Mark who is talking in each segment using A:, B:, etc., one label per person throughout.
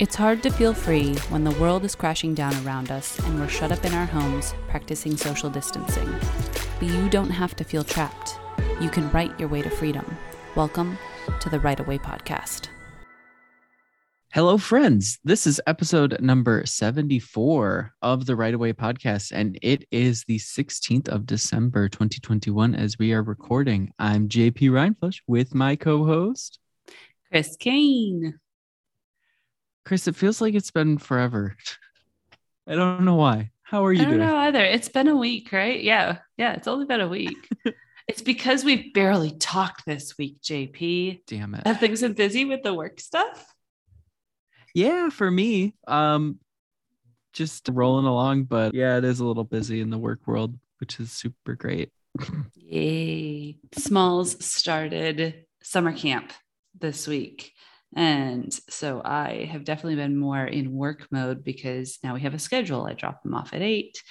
A: It's hard to feel free when the world is crashing down around us and we're shut up in our homes practicing social distancing. But you don't have to feel trapped. You can write your way to freedom. Welcome to the Write Away Podcast.
B: Hello, friends. This is episode number 74 of the Write Away podcast, and it is the 16th of December, 2021, as we are recording. I'm JP Rindfleisch with my co host,
A: Chris Kane.
B: Chris, it feels like it's been forever. I don't know why. How are you
A: I don't
B: doing?
A: know either. It's been a week, right? Yeah. Yeah. It's only been a week. it's because we barely talked this week, JP.
B: Damn it.
A: Have things been busy with the work stuff?
B: Yeah, for me, um, just rolling along, but yeah, it is a little busy in the work world, which is super great.
A: Yay. Smalls started summer camp this week. And so I have definitely been more in work mode because now we have a schedule. I drop them off at eight.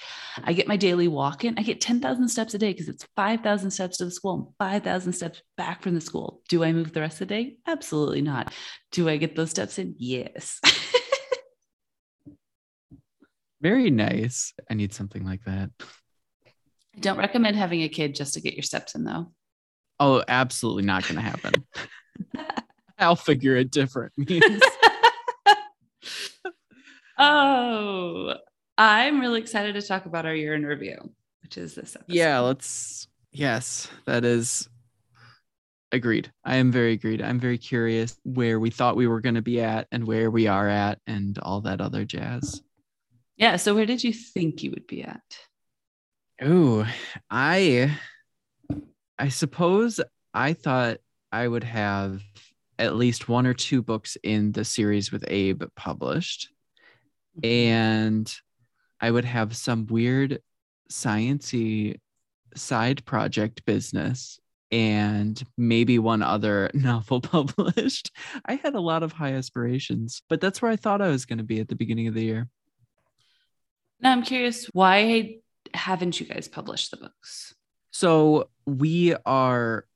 A: I get my daily walk in. I get 10,000 steps a day because it's 5,000 steps to the school and 5,000 steps back from the school. Do I move the rest of the day? Absolutely not. Do I get those steps in? Yes.
B: Very nice. I need something like that.
A: I don't recommend having a kid just to get your steps in, though.
B: Oh, absolutely not going to happen. I'll figure it different means.
A: oh, I'm really excited to talk about our year in review, which is this episode.
B: yeah, let's. Yes, that is agreed. I am very agreed. I'm very curious where we thought we were going to be at and where we are at and all that other jazz.
A: Yeah. So where did you think you would be at?
B: Ooh, I I suppose I thought I would have at least one or two books in the series with Abe published. And I would have some weird sciency side project business and maybe one other novel published. I had a lot of high aspirations, but that's where I thought I was going to be at the beginning of the year.
A: Now I'm curious, why haven't you guys published the books?
B: So we are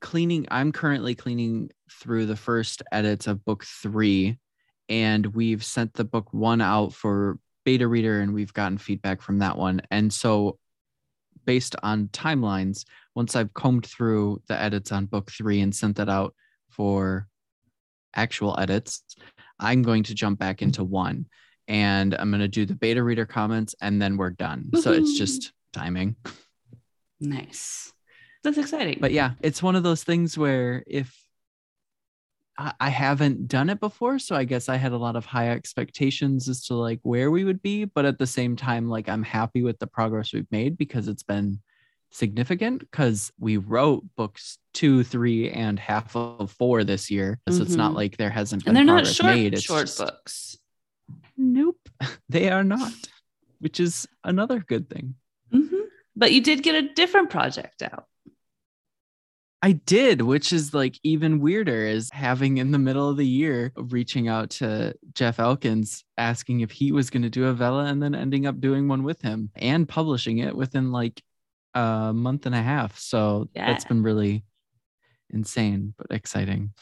B: cleaning. I'm currently cleaning through the first edits of book three, and we've sent the book one out for beta reader, and we've gotten feedback from that one. And so, based on timelines, once I've combed through the edits on book three and sent that out for actual edits, I'm going to jump back into one and I'm going to do the beta reader comments and then we're done. So it's just timing.
A: Nice. That's exciting.
B: But yeah, it's one of those things where if I, haven't done it before, so I guess I had a lot of high expectations as to like where we would be. But at the same time, like I'm happy with the progress we've made because it's been significant because we wrote books two, three, and half of four this year. So it's not
A: Mhm.
B: like there hasn't been
A: and they're not short,
B: made. It's
A: short
B: just-
A: books.
B: Nope, they are not, which is another good thing.
A: Mhm. But you did get a different project out.
B: I did, which is like even weirder is having in the middle of the year reaching out to Jeff Elkins asking if he was going to do a Vella and then ending up doing one with him and publishing it within like a month and a half. So that's been really insane but exciting.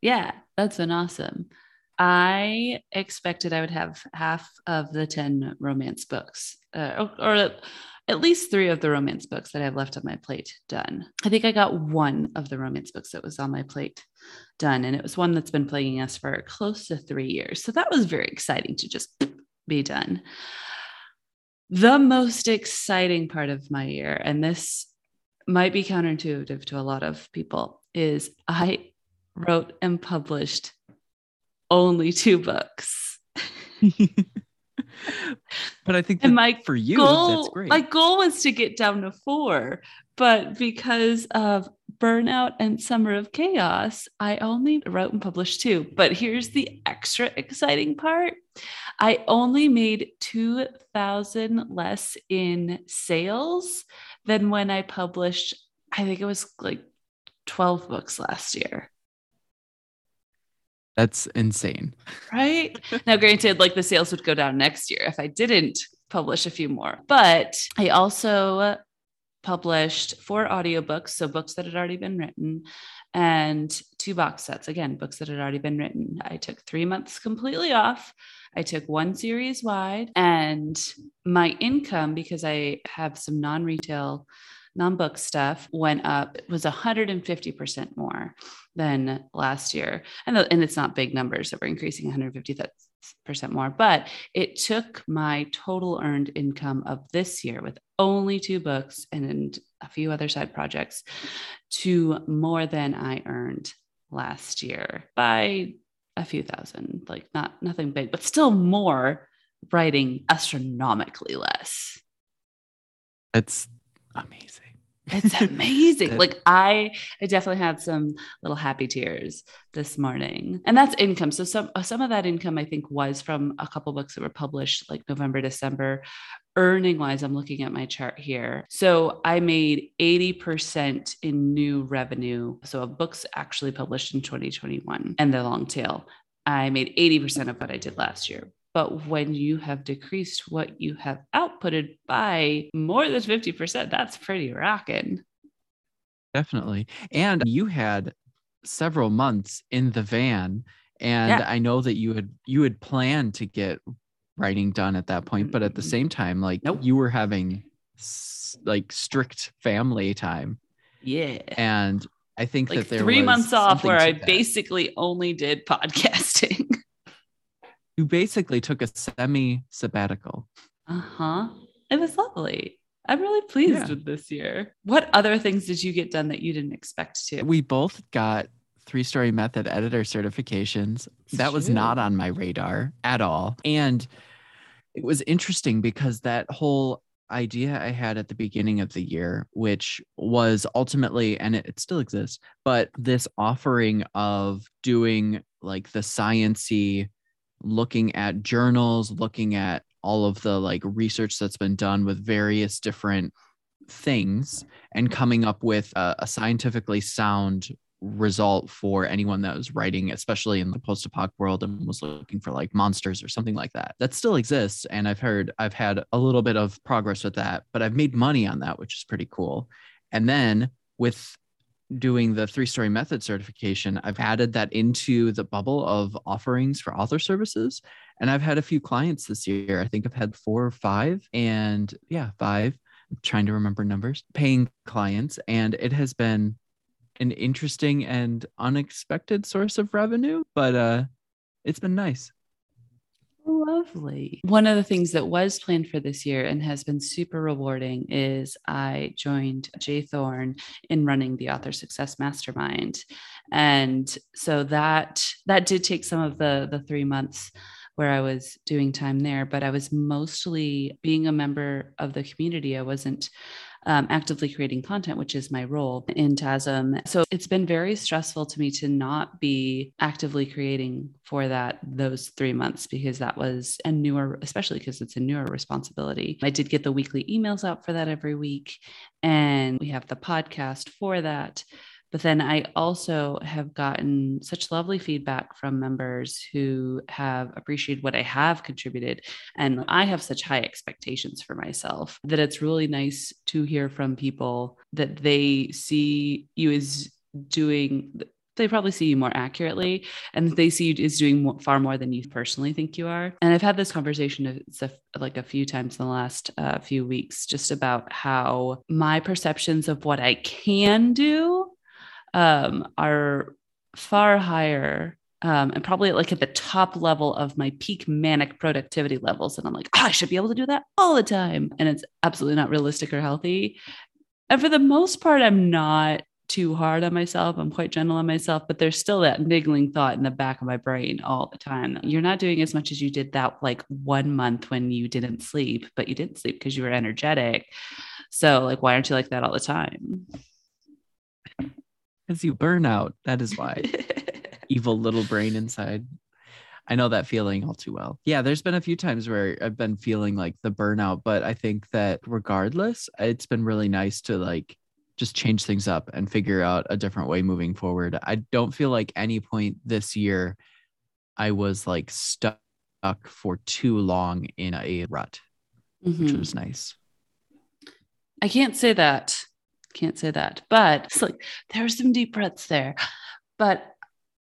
A: Yeah, that's been awesome. I expected I would have half of the 10 romance books, uh, or, or at least three of the romance books that I have left on my plate done. I think I got one of the romance books that was on my plate done, and it was one that's been plaguing us for close to three years. So that was very exciting to just be done. The most exciting part of my year, and this might be counterintuitive to a lot of people, is I wrote and published only two books.
B: but I think
A: And
B: that
A: my
B: for you,
A: goal,
B: that's great.
A: My goal was to get down to four, but because of burnout and summer of chaos, I only wrote and published two. But here's the extra exciting part. I only made 2000 less in sales than when I published I think it was like 12 books last year.
B: That's insane.
A: right? now, granted, like the sales would go down next year if I didn't publish a few more, but I also published four audiobooks, so books that had already been written, and two box sets, again, books that had already been written. I took three months completely off. I took one series wide, and my income, because I have some non retail, non book stuff, went up, it was 150% more than last year. And, the, and it's not big numbers that we're increasing 150% more but it took my total earned income of this year with only two books and a few other side projects to more than i earned last year by a few thousand like not nothing big but still more writing astronomically less
B: it's amazing
A: it's amazing. like I, I definitely had some little happy tears this morning, and that's income. So some uh, some of that income I think was from a couple books that were published like November, December. Earning wise, I'm looking at my chart here. So I made 80% in new revenue. So of books actually published in 2021 and the long tail, I made 80% of what I did last year. But when you have decreased what you have outputted by more than 50%, that's pretty rocking.
B: Definitely. And you had several months in the van. And yeah. I know that you had you had planned to get writing done at that point, but at the same time, like nope. you were having like strict family time.
A: Yeah.
B: And I think like that there
A: three months off where I that. basically only did podcasting.
B: You basically took a semi sabbatical.
A: Uh huh. It was lovely. I'm really pleased yeah. with this year. What other things did you get done that you didn't expect to?
B: We both got three story method editor certifications. It's that true. was not on my radar at all. And it was interesting because that whole idea I had at the beginning of the year, which was ultimately, and it, it still exists, but this offering of doing like the sciency looking at journals, looking at all of the like research that's been done with various different things and coming up with a, a scientifically sound result for anyone that was writing, especially in the post-apoc world and was looking for like monsters or something like that. That still exists. And I've heard I've had a little bit of progress with that, but I've made money on that, which is pretty cool. And then with doing the three story method certification, I've added that into the bubble of offerings for author services. And I've had a few clients this year. I think I've had four or five, and yeah, five. I'm trying to remember numbers, paying clients. And it has been an interesting and unexpected source of revenue, but uh, it's been nice.
A: Lovely. One of the things that was planned for this year and has been super rewarding is I joined J. Thorn in running the Author Success Mastermind. And so that that did take some of the the 3 months where I was doing time there, but I was mostly being a member of the community. I wasn't um, actively creating content, which is my role in TASM. So it's been very stressful to me to not be actively creating for that those three months because that was a newer, especially because it's a newer responsibility. I did get the weekly emails out for that every week, and we have the podcast for that. But then I also have gotten such lovely feedback from members who have appreciated what I have contributed. And I have such high expectations for myself that it's really nice to hear from people that they see you as doing they probably see you more accurately and they see you as doing more, far more than you personally think you are and i've had this conversation like a few times in the last uh, few weeks just about how my perceptions of what i can do um, are far higher um, and probably like at the top level of my peak manic productivity levels. And I'm like, oh, I should be able to do that all the time. And it's absolutely not realistic or healthy. And for the most part, I'm not too hard on myself. I'm quite gentle on myself, but there's still that niggling thought in the back of my brain all the time. You're not doing as much as you did that like one month when you didn't sleep, but you didn't sleep because you were energetic. So, like, why aren't you like that all the time?
B: Because you burn out. That is why. Evil little brain inside. I know that feeling all too well. Yeah, there's been a few times where I've been feeling like the burnout, but I think that regardless, it's been really nice to like just change things up and figure out a different way moving forward. I don't feel like any point this year I was like stuck for too long in a rut, mm-hmm. which was nice.
A: I can't say that. Can't say that. But it's like there are some deep breaths there. But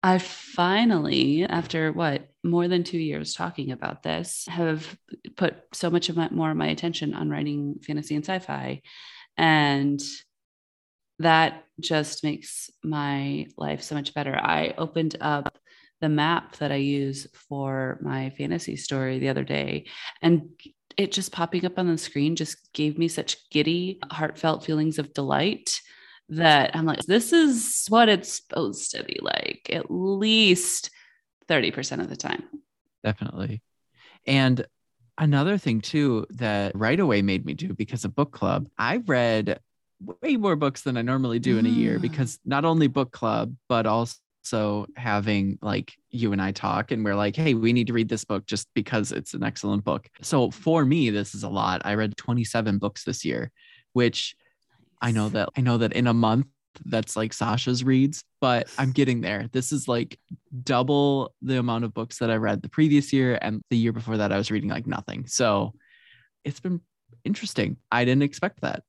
A: I finally, after what more than two years talking about this, have put so much of my more of my attention on writing fantasy and sci-fi, and that just makes my life so much better. I opened up the map that I use for my fantasy story the other day, and it just popping up on the screen just gave me such giddy, heartfelt feelings of delight that I'm like, this is what it's supposed to be like, at least 30% of the time.
B: Definitely. And another thing, too, that right away made me do because of book club, I read way more books than I normally do in a year mm. because not only book club, but also having like you and I talk and we're like, hey, we need to read this book just because it's an excellent book. So for me, this is a lot. I read 27 books this year, which I know that I know that in a month that's like Sasha's reads, but I'm getting there. This is like double the amount of books that I read the previous year and the year before that I was reading like nothing. So it's been interesting. I didn't expect that.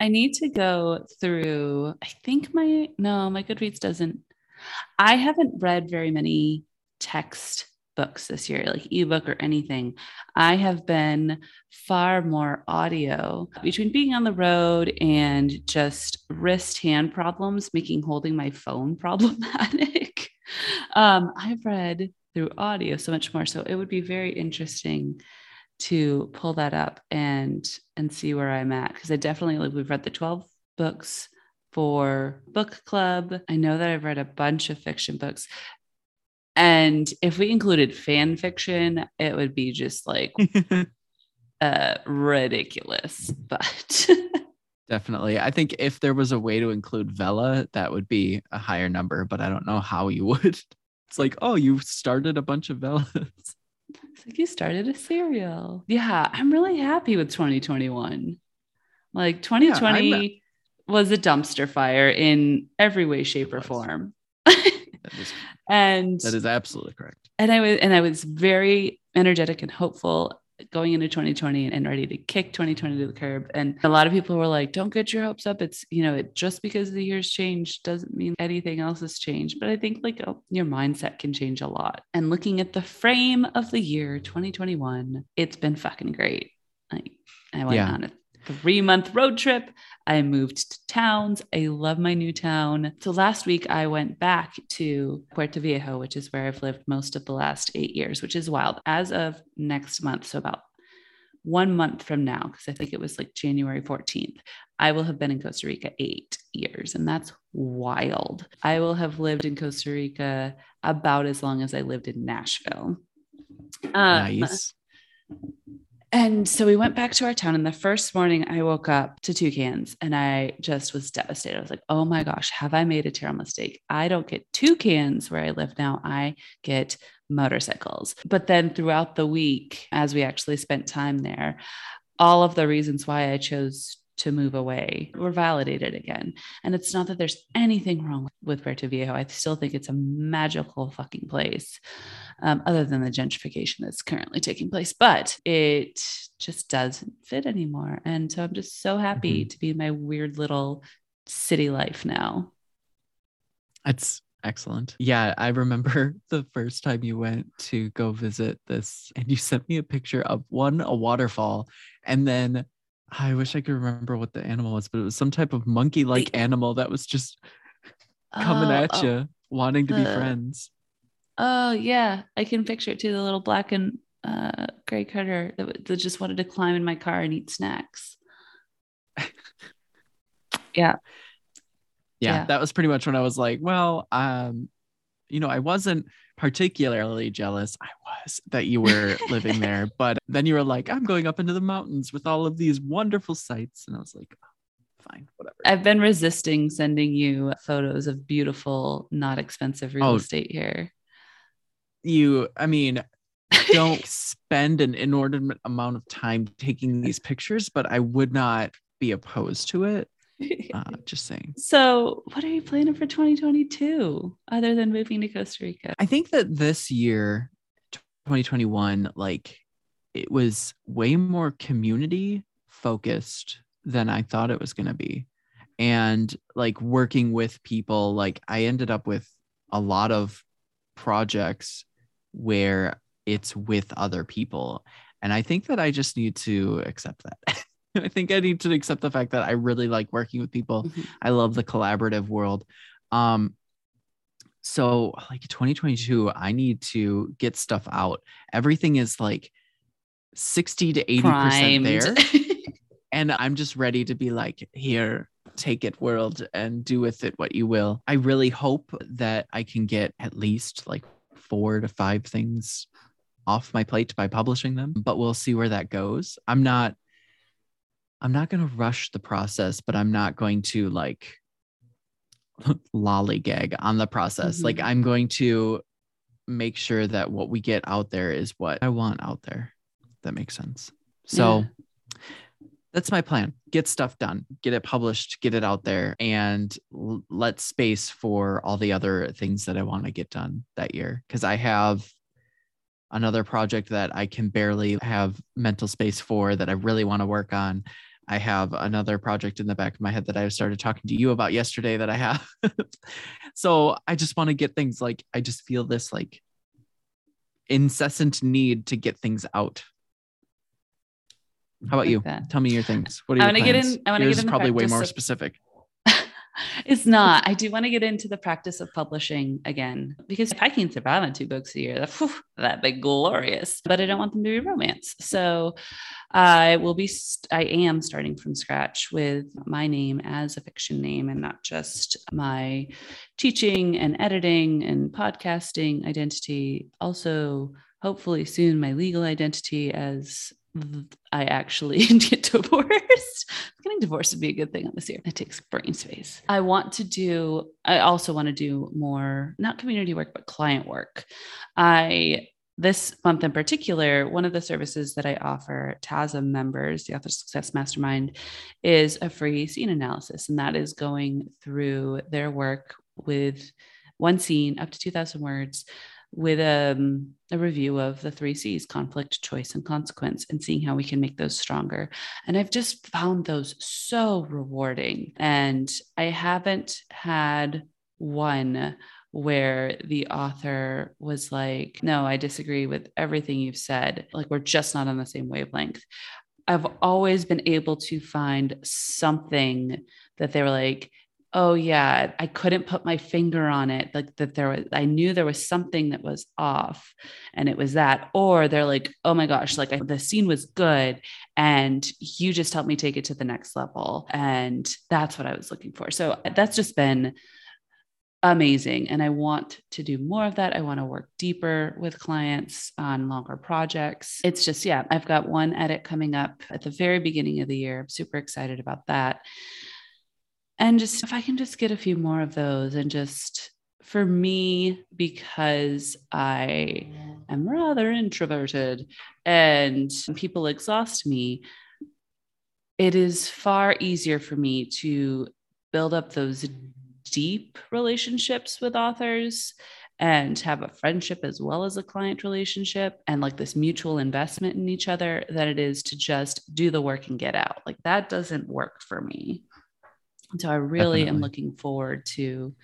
A: I need to go through I think my no, my Goodreads doesn't I haven't read very many text books this year, like ebook or anything. I have been far more audio between being on the road and just wrist hand problems, making holding my phone problematic. um, I've read through audio so much more. So it would be very interesting to pull that up and and see where I'm at because I definitely like we've read the 12 books for book club. I know that I've read a bunch of fiction books. And if we included fan fiction, it would be just like uh, ridiculous. But
B: definitely, I think if there was a way to include Vella, that would be a higher number. But I don't know how you would. It's like, oh, you started a bunch of Vellas.
A: It's like you started a serial. Yeah, I'm really happy with 2021. Like 2020 yeah, was a dumpster fire in every way, shape, or form. and
B: that is absolutely correct.
A: And I was and I was very energetic and hopeful going into 2020 and ready to kick 2020 to the curb. And a lot of people were like, don't get your hopes up. It's, you know, it just because the year's changed doesn't mean anything else has changed. But I think like oh, your mindset can change a lot. And looking at the frame of the year 2021, it's been fucking great. Like I went yeah. on a three month road trip. I moved to towns. I love my new town. So last week I went back to Puerto Viejo, which is where I've lived most of the last eight years, which is wild. As of next month, so about one month from now, because I think it was like January 14th, I will have been in Costa Rica eight years, and that's wild. I will have lived in Costa Rica about as long as I lived in Nashville.
B: Um, nice.
A: And so we went back to our town. And the first morning I woke up to toucans and I just was devastated. I was like, oh my gosh, have I made a terrible mistake? I don't get toucans where I live now. I get motorcycles. But then throughout the week, as we actually spent time there, all of the reasons why I chose to move away were validated again. And it's not that there's anything wrong with Puerto Viejo. I still think it's a magical fucking place um, other than the gentrification that's currently taking place. But it just doesn't fit anymore. And so I'm just so happy mm-hmm. to be in my weird little city life now.
B: That's excellent. Yeah, I remember the first time you went to go visit this, and you sent me a picture of one, a waterfall, and then I wish I could remember what the animal was, but it was some type of monkey like animal that was just coming oh, at oh, you, wanting to be friends.
A: Oh yeah, I can picture it too. The little black and uh, gray critter that, that just wanted to climb in my car and eat snacks.
B: yeah. yeah. yeah, that was pretty much when I was like, well, um, you know, I wasn't particularly jealous. I was that you were living there, but then you were like, I'm going up into the mountains with all of these wonderful sights, and I was like, oh, fine, whatever.
A: I've been resisting sending you photos of beautiful, not expensive real oh, estate here
B: you i mean don't spend an inordinate amount of time taking these pictures but i would not be opposed to it uh, just saying
A: so what are you planning for 2022 other than moving to costa rica
B: i think that this year 2021 like it was way more community focused than I thought it was going to be. And like working with people, like I ended up with a lot of projects where it's with other people. And I think that I just need to accept that. I think I need to accept the fact that I really like working with people. Mm-hmm. I love the collaborative world. Um, so like 2022, I need to get stuff out. Everything is like 60 to 80% Primed. there. and I'm just ready to be like, here, take it, world, and do with it what you will. I really hope that I can get at least like four to five things off my plate by publishing them, but we'll see where that goes. I'm not I'm not going to rush the process, but I'm not going to like lollygag on the process. Mm-hmm. Like I'm going to make sure that what we get out there is what I want out there. That makes sense. So yeah. that's my plan. Get stuff done, get it published, get it out there, and l- let space for all the other things that I want to get done that year. Because I have another project that I can barely have mental space for that I really want to work on. I have another project in the back of my head that I started talking to you about yesterday that I have. so I just want to get things like, I just feel this like incessant need to get things out. How about like you? That. Tell me your things. What are I want to get in. I want to get in. Probably way more of, specific
A: it's not. I do want to get into the practice of publishing again because if I can survive on two books a year, that, whew, that'd be glorious. But I don't want them to be romance. So I will be, st- I am starting from scratch with my name as a fiction name and not just my teaching and editing and podcasting identity. Also, hopefully soon my legal identity as I actually get divorced. Getting divorced would be a good thing on this year. It takes brain space. I want to do, I also want to do more, not community work, but client work. I, this month in particular, one of the services that I offer TASM members, the Author Success Mastermind, is a free scene analysis. And that is going through their work with one scene up to 2,000 words with um, a review of the three C's conflict, choice, and consequence, and seeing how we can make those stronger. And I've just found those so rewarding. And I haven't had one where the author was like, No, I disagree with everything you've said. Like, we're just not on the same wavelength. I've always been able to find something that they were like, oh yeah i couldn't put my finger on it like that there was i knew there was something that was off and it was that or they're like oh my gosh like I, the scene was good and you just helped me take it to the next level and that's what i was looking for. So uh, that's just been amazing and i want to do more of that. I want to work deeper with clients on longer projects. It's just yeah i've got one edit coming up at the very beginning of the year. I'm super excited about that and just if I can just get a few more of those and just for me, because I am rather introverted and people exhaust me, it is far easier for me to build up those deep relationships with authors and have a friendship as well as a client relationship and like this mutual investment in each other than it is to just do the work and get out. Like that doesn't work for me. So I really Definitely. am looking forward to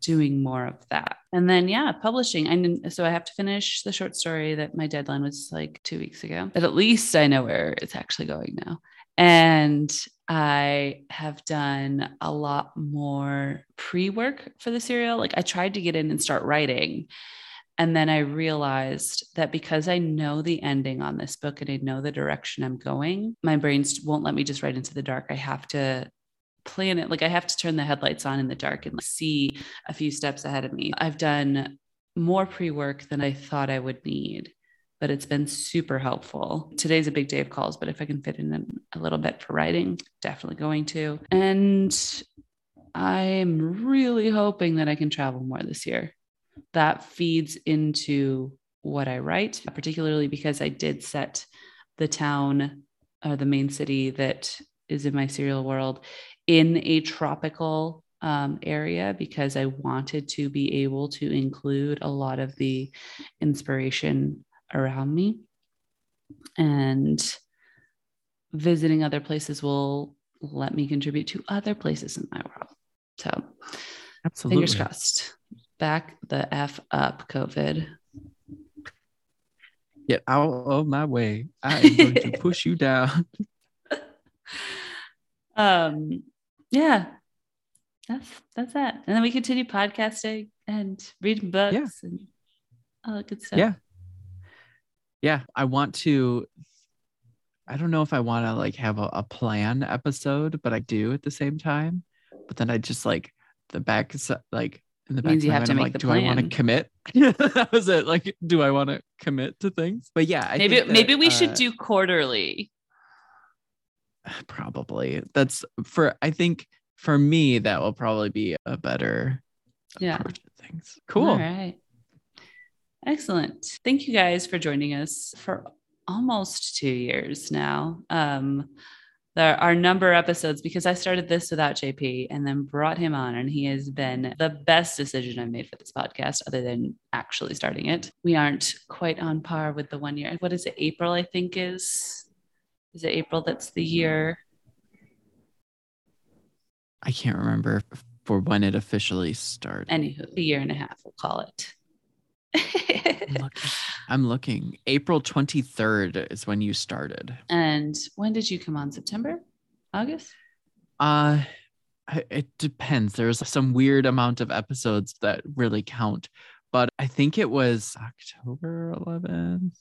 A: doing more of that. And then yeah, publishing. And so I have to finish the short story that my deadline was like 2 weeks ago. But at least I know where it's actually going now. And I have done a lot more pre-work for the serial. Like I tried to get in and start writing. And then I realized that because I know the ending on this book and I know the direction I'm going, my brain won't let me just write into the dark. I have to plan it like i have to turn the headlights on in the dark and see a few steps ahead of me. I've done more pre-work than i thought i would need but it's been super helpful. Today's a big day of calls but if i can fit in a little bit for writing definitely going to. And i'm really hoping that i can travel more this year. That feeds into what i write particularly because i did set the town or the main city that is in my serial world in a tropical um, area because I wanted to be able to include a lot of the inspiration around me. And visiting other places will let me contribute to other places in my world. So,
B: Absolutely.
A: fingers crossed. Back the F up, COVID.
B: Get out of my way. I am going to push you down.
A: um, yeah, that's that's that. And then we continue podcasting and reading books
B: Yeah.
A: and all that good stuff.
B: Yeah. Yeah. I want to. I don't know if I want to like have a, a plan episode, but I do at the same time. But then I just like the back is like in the back
A: Means you have to
B: I'm
A: make
B: like,
A: the
B: do I want to commit? that was it. Like, do I want to commit to things? But yeah, I
A: maybe
B: think that,
A: maybe we
B: uh,
A: should do quarterly.
B: probably that's for i think for me that will probably be a better
A: Yeah.
B: approach to things cool
A: All right. Excellent. Thank you guys for joining us for almost two years now. Um, there are number of episodes because I started this without JP and then brought him on, and he has been the best decision I've made for this podcast, other than actually starting it. We aren't quite on par with the one year. What is it? April, I think is. Is it April? That's the year.
B: i can't remember for when it officially started
A: Anywho, a year and a half, we'll call it.
B: I'm looking, I'm looking april 23rd is when you started
A: and when did you come on? September? August?
B: uh it depends there's some weird amount of episodes that really count but i think it was october 11th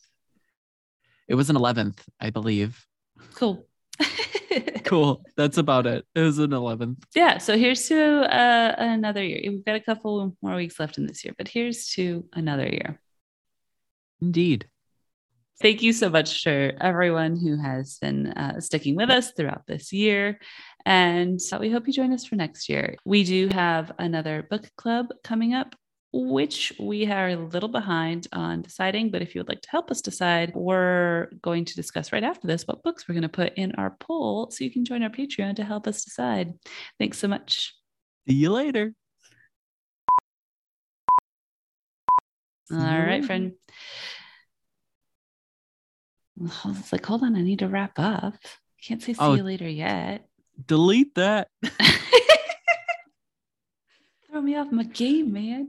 B: it was an 11th i believe
A: Cool.
B: cool that's about it it was an 11th
A: yeah. So here's to uh, another year. We've got a couple more weeks left in this year, but here's to another year.
B: indeed
A: Thank you so much for everyone who has been uh, sticking with us throughout this year. And we hope you join us for next year. We do have another book club coming up, which we are a little behind on deciding. But if you would like to help us decide, we're going to discuss right after this what books we're going to put in our poll so you can join our Patreon to help us decide. Thanks so much.
B: See you later.
A: All right,
B: mm-hmm.
A: friend. Well, It's like, hold on, I need to wrap up. Can't say see
B: Oh.
A: you later yet.
B: Delete that.
A: Throw me off my game, man.